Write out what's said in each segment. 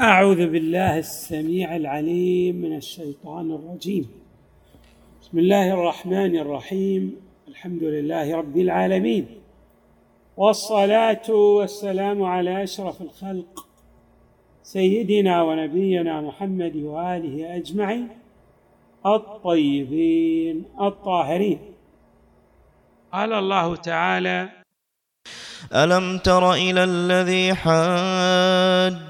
أعوذ بالله السميع العليم من الشيطان الرجيم. بسم الله الرحمن الرحيم. الحمد لله رب العالمين. والصلاة والسلام على أشرف الخلق سيدنا ونبينا محمد وآله أجمعين الطيبين الطاهرين. قال الله تعالى ألم تر إلى الذي حاج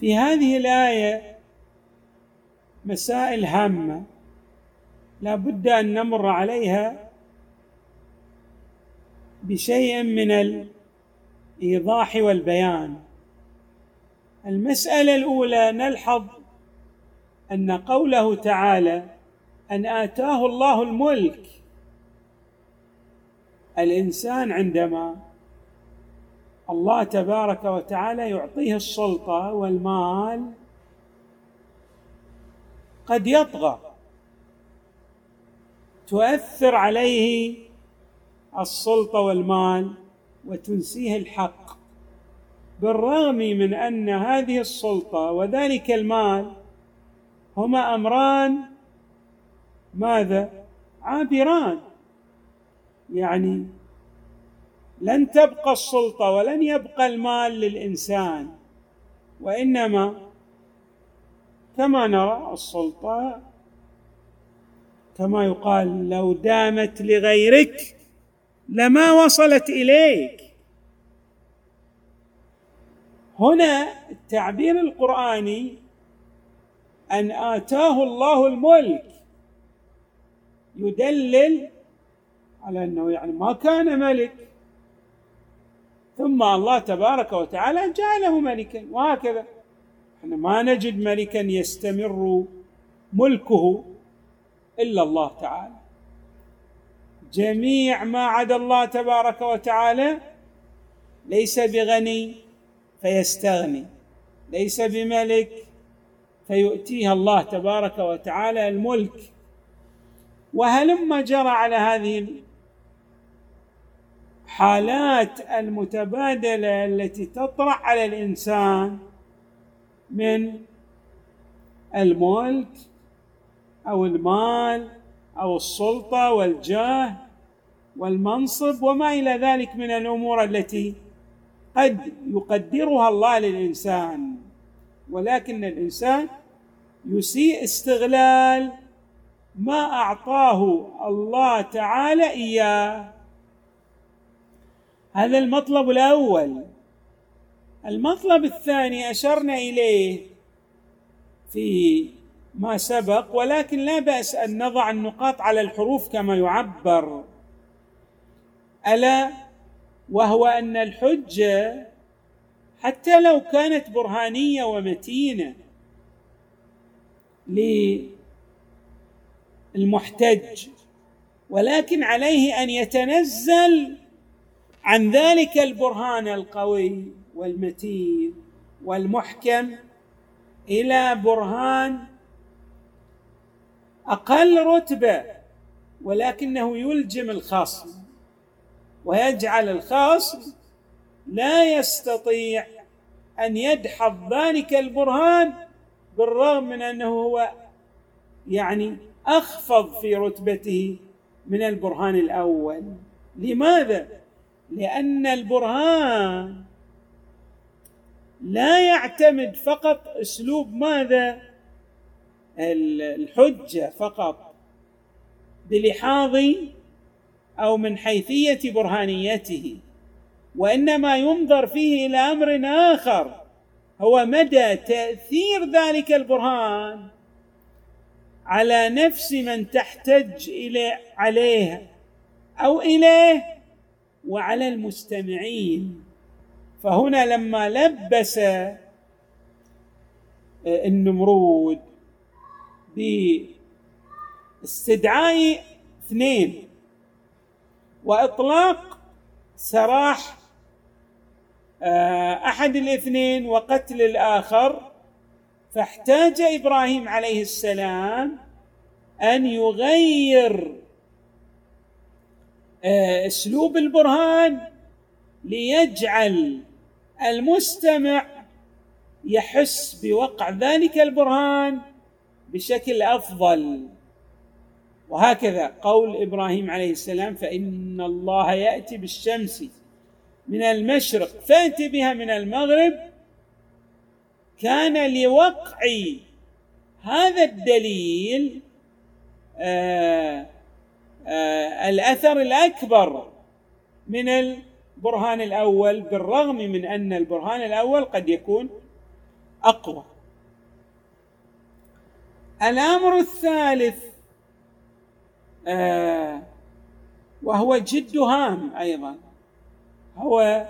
في هذه الآية مسائل هامة لا بد أن نمر عليها بشيء من الإيضاح والبيان. المسألة الأولى نلحظ أن قوله تعالى أن آتاه الله الملك. الإنسان عندما الله تبارك وتعالى يعطيه السلطة والمال قد يطغى. تؤثر عليه السلطة والمال وتنسيه الحق. بالرغم من أن هذه السلطة وذلك المال هما أمران. ماذا؟ عابران. يعني لن تبقى السلطة ولن يبقى المال للإنسان وإنما كما نرى السلطة كما يقال لو دامت لغيرك لما وصلت إليك. هنا التعبير القرآني أن آتاه الله الملك يدلل على أنه يعني ما كان ملك ثم الله تبارك وتعالى جعله ملكا وهكذا. إحنا ما نجد ملكا يستمر ملكه إلا الله تعالى. جميع ما عدا الله تبارك وتعالى ليس بغني فيستغني ليس بملك فيؤتيها الله تبارك وتعالى الملك. وهلما جرى على هذه حالات المتبادلة التي تطرح على الإنسان من الملك أو المال أو السلطة والجاه والمنصب وما إلى ذلك من الأمور التي قد يقدرها الله للإنسان. ولكن الإنسان يسيء استغلال ما أعطاه الله تعالى إياه هذا المطلب الأول. المطلب الثاني أشرنا إليه في ما سبق ولكن لا بأس أن نضع النقاط على الحروف كما يعبر. ألا وهو أن الحجة حتى لو كانت برهانية ومتينة للمحتج ولكن عليه أن يتنزل عن ذلك البرهان القوي والمتين والمحكم إلى برهان أقل رتبة ولكنه يلجم الخصم ويجعل الخصم لا يستطيع أن يدحض ذلك البرهان بالرغم من أنه هو يعني أخفض في رتبته من البرهان الأول. لماذا؟ لأن البرهان لا يعتمد فقط أسلوب ماذا؟ الحجة فقط. بلحاظ أو من حيثية برهانيته. وإنما ينظر فيه إلى أمر آخر هو مدى تأثير ذلك البرهان على نفس من تحتج إلى عليه أو إليه وعلى المستمعين. فهنا لما لبس النمرود باستدعاء اثنين وإطلاق سراح آه، أحد الاثنين وقتل الآخر فاحتاج إبراهيم عليه السلام أن يغير آه، أسلوب البرهان ليجعل المستمع يحس بوقع ذلك البرهان بشكل أفضل. وهكذا قول إبراهيم عليه السلام فإن الله يأتي بالشمس من المشرق فات بها من المغرب. كان لوقع هذا الدليل آآ الأثر الأكبر من البرهان الأول بالرغم من أن البرهان الأول قد يكون أقوى. الأمر الثالث آه وهو جد هام أيضا هو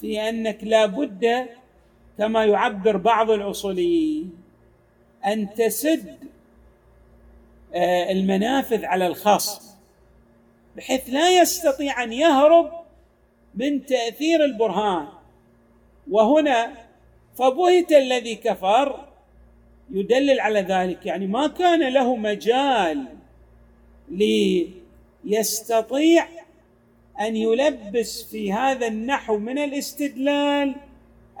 في أنك لا بد كما يعبر بعض الأصوليين أن تسد آه المنافذ على الخصم بحيث لا يستطيع أن يهرب من تأثير البرهان. وهنا فبهت الذي كفر يدلل على ذلك. يعني ما كان له مجال ليستطيع أن يلبس في هذا النحو من الاستدلال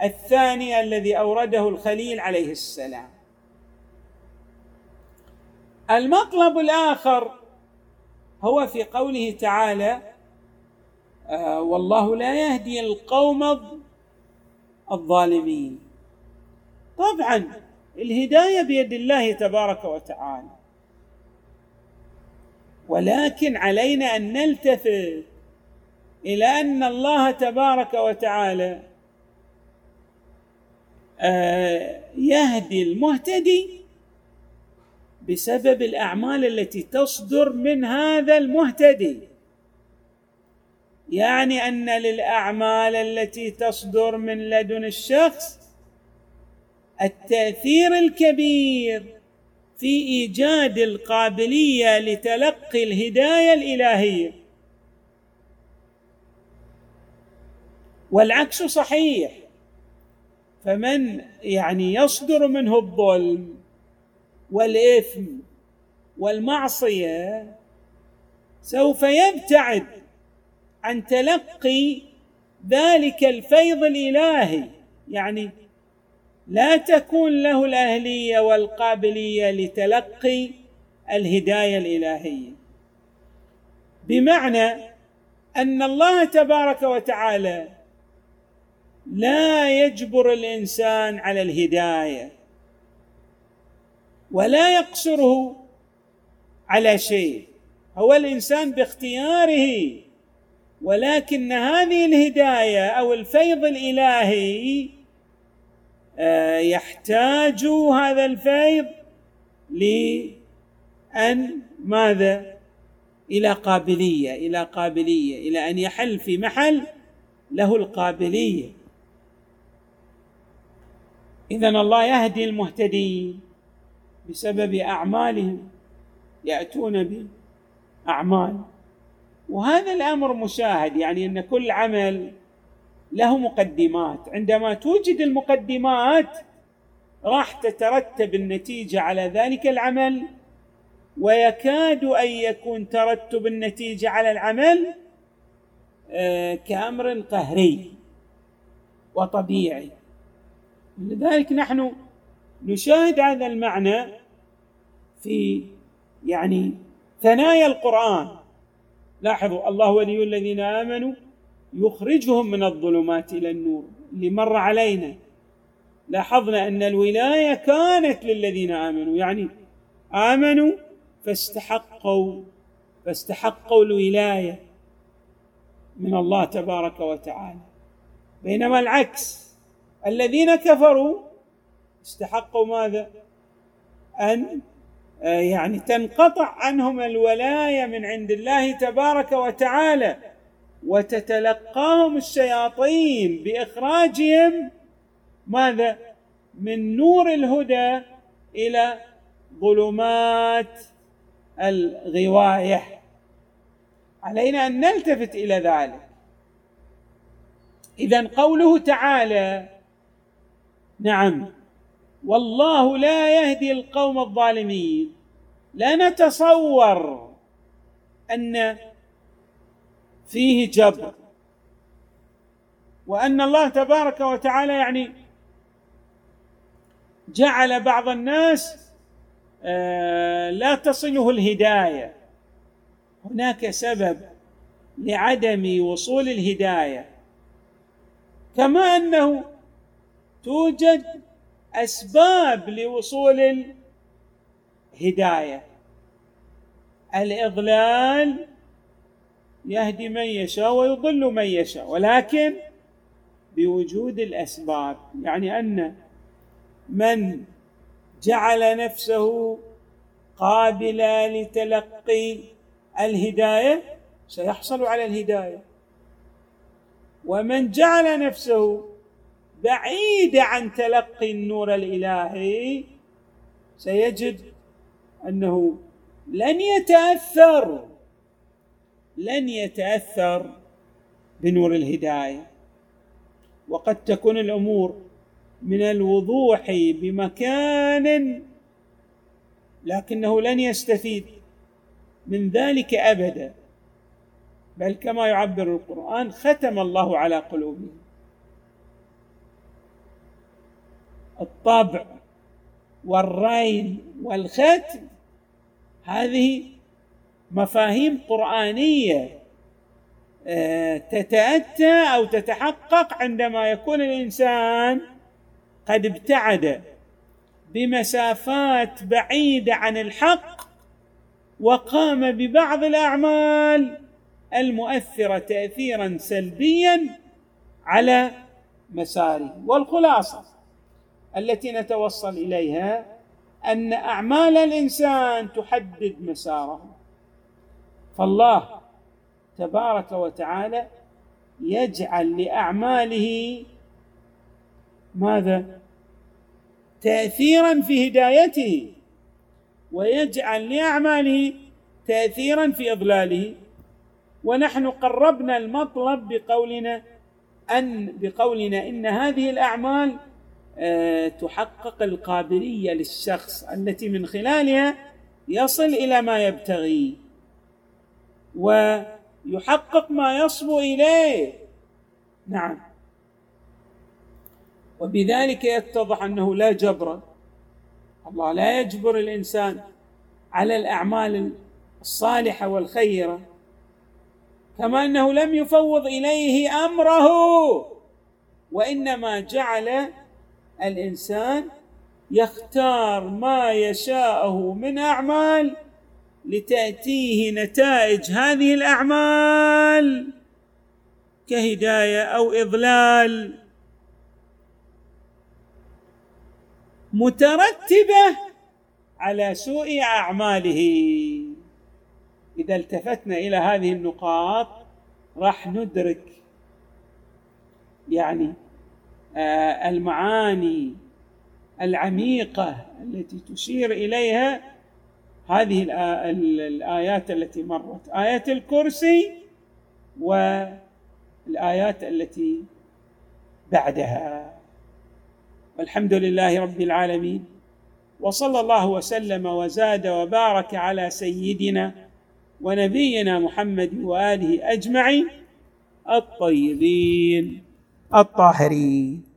الثاني الذي أورده الخليل عليه السلام. المطلب الآخر هو في قوله تعالى آه والله لا يهدي القوم الظالمين. طبعا الهداية بيد الله تبارك وتعالى. ولكن علينا أن نلتفت إلى أن الله تبارك وتعالى آه، يهدي المهتدي بسبب الأعمال التي تصدر من هذا المهتدي. يعني أن للأعمال التي تصدر من لدن الشخص التأثير الكبير في إيجاد القابلية لتلقي الهداية الإلهية. والعكس صحيح. فمن يعني يصدر منه الظلم والإثم والمعصية سوف يبتعد عن تلقي ذلك الفيض الإلهي. يعني لا تكون له الأهلية والقابلية لتلقي الهداية الإلهية. بمعنى أن الله تبارك وتعالى لا يجبر الإنسان على الهداية. ولا يقصره على شيء. هو الإنسان باختياره ولكن هذه الهداية أو الفيض الإلهي آه، يحتاج هذا الفيض لأن ماذا؟ إلى قابلية إلى قابلية إلى أن يحل في محل له القابلية. إذا الله يهدي المهتدين. بسبب أعمالهم يأتون بأعمال. وهذا الأمر مشاهد يعني أن كل عمل له مقدمات. عندما توجد المقدمات راح تترتب النتيجة على ذلك العمل ويكاد أن يكون ترتب النتيجة على العمل آه، كأمر قهري وطبيعي. لذلك نحن نشاهد هذا المعنى في يعني ثنايا القرآن. لاحظوا الله ولي الذين آمنوا يخرجهم من الظلمات إلى النور. اللي مر علينا. لاحظنا أن الولاية كانت للذين آمنوا. يعني آمنوا فاستحقوا فاستحقوا الولاية من الله تبارك وتعالى. بينما العكس الذين كفروا استحقوا ماذا؟ آه، يعني تنقطع عنهم الولاية من عند الله تبارك وتعالى وتتلقاهم الشياطين بإخراجهم ماذا؟ من نور الهدى إلى ظلمات الغواية. علينا أن نلتفت إلى ذلك. اذا قوله تعالى نعم والله لا يهدي القوم الظالمين. لا نتصور أن فيه جبر. وأن الله تبارك وتعالى يعني جعل بعض الناس آه، لا تصله الهداية. هناك سبب لعدم وصول الهداية. كما أنه توجد أسباب لوصول الهداية. الإضلال يهدي من يشاء ويضل من يشاء ولكن بوجود الأسباب يعني أن من جعل نفسه قابلا لتلقي الهداية سيحصل على الهداية. ومن جعل نفسه بعيد عن تلقي النور الإلهي سيجد أنه لن يتأثر لن يتأثر بنور الهداية. وقد تكون الأمور من الوضوح بمكان لكنه لن يستفيد من ذلك أبدا. بل كما يعبر القرآن ختم الله على قلوبهم. الطبع والرين والختم هذه مفاهيم قرآنية آه، تتأتى أو تتحقق عندما يكون الإنسان قد ابتعد بمسافات بعيدة عن الحق وقام ببعض الأعمال المؤثرة تاثيرا سلبيا على مساره. والخلاصة التي نتوصل إليها أن أعمال الإنسان تحدد مساره فالله تبارك وتعالى يجعل لأعماله ماذا؟ تاثيرا في هدايته ويجعل لأعماله تاثيرا في إضلاله. ونحن قربنا المطلب بقولنا أن بقولنا إن هذه الأعمال تحقق القابلية للشخص التي من خلالها يصل إلى ما يبتغي ويحقق ما يصبو إليه. نعم. وبذلك يتضح أنه لا جبر. الله لا يجبر الإنسان على الأعمال الصالحة والخيرة كما أنه لم يفوض إليه أمره وإنما جعل الإنسان يختار ما يشاءه من أعمال لتأتيه نتائج هذه الأعمال كهداية أو إضلال مترتبة على سوء أعماله. إذا التفتنا إلى هذه النقاط راح ندرك يعني المعاني العميقة التي تشير إليها هذه الآيات التي مرت. إيه الكرسي والآيات التي بعدها. والحمد لله رب العالمين. وصلى الله وسلم وزاد وبارك على سيدنا ونبينا محمد وآله أجمعين الطيبين. الطاهرين.